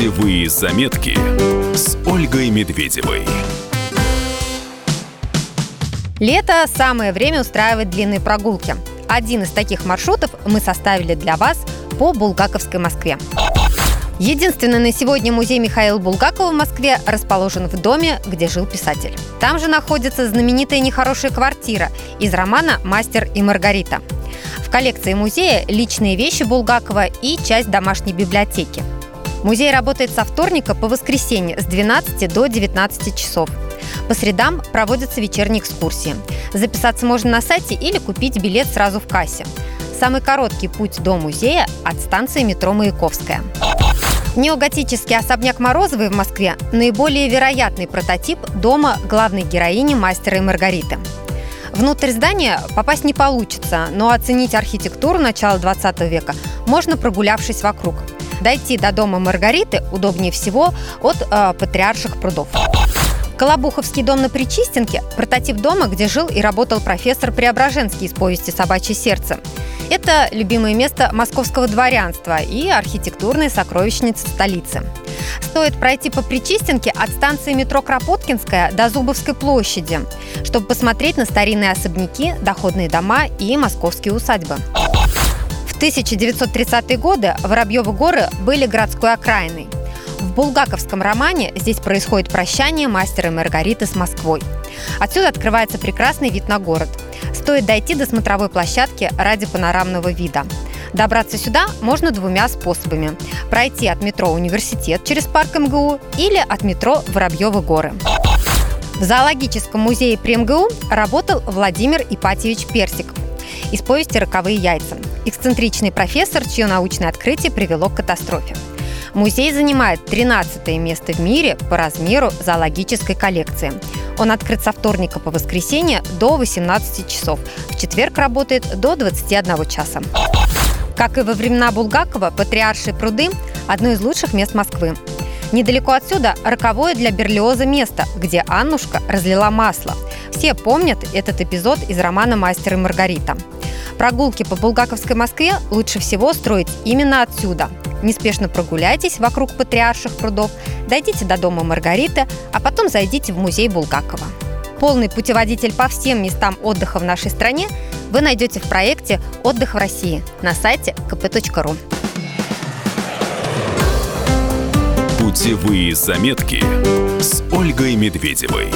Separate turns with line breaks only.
Путевые заметки с Ольгой Медведевой.
Лето – самое время устраивать длинные прогулки. Один из таких маршрутов мы составили для вас по Булгаковской Москве. Единственный на сегодня музей Михаила Булгакова в Москве расположен в доме, где жил писатель. Там же находится знаменитая нехорошая квартира из романа «Мастер и Маргарита». В коллекции музея личные вещи Булгакова и часть домашней библиотеки. Музей работает со вторника по воскресенье с 12 до 19 часов. По средам проводятся вечерние экскурсии. Записаться можно на сайте или купить билет сразу в кассе. Самый короткий путь до музея от станции метро Маяковская. Неоготический особняк Морозовой в Москве – наиболее вероятный прототип дома главной героини мастера и Маргариты. Внутрь здания попасть не получится, но оценить архитектуру начала 20 века можно, прогулявшись вокруг – Дойти до дома Маргариты удобнее всего от э, Патриарших прудов. Колобуховский дом на Причистенке – прототип дома, где жил и работал профессор Преображенский из повести «Собачье сердце». Это любимое место московского дворянства и архитектурная сокровищница столицы. Стоит пройти по Причистенке от станции метро Кропоткинская до Зубовской площади, чтобы посмотреть на старинные особняки, доходные дома и московские усадьбы. 1930-е годы Воробьевы горы были городской окраиной. В булгаковском романе здесь происходит прощание мастера и Маргариты с Москвой. Отсюда открывается прекрасный вид на город. Стоит дойти до смотровой площадки ради панорамного вида. Добраться сюда можно двумя способами. Пройти от метро «Университет» через парк МГУ или от метро «Воробьевы горы». В зоологическом музее при МГУ работал Владимир Ипатьевич Персиков из повести «Роковые яйца» эксцентричный профессор, чье научное открытие привело к катастрофе. Музей занимает 13 место в мире по размеру зоологической коллекции. Он открыт со вторника по воскресенье до 18 часов. В четверг работает до 21 часа. Как и во времена Булгакова, Патриаршие пруды – одно из лучших мест Москвы. Недалеко отсюда – роковое для Берлиоза место, где Аннушка разлила масло. Все помнят этот эпизод из романа «Мастер и Маргарита». Прогулки по Булгаковской Москве лучше всего строить именно отсюда. Неспешно прогуляйтесь вокруг патриарших прудов, дойдите до дома Маргариты, а потом зайдите в музей Булгакова. Полный путеводитель по всем местам отдыха в нашей стране вы найдете в проекте «Отдых в России» на сайте kp.ru.
Путевые заметки с Ольгой Медведевой.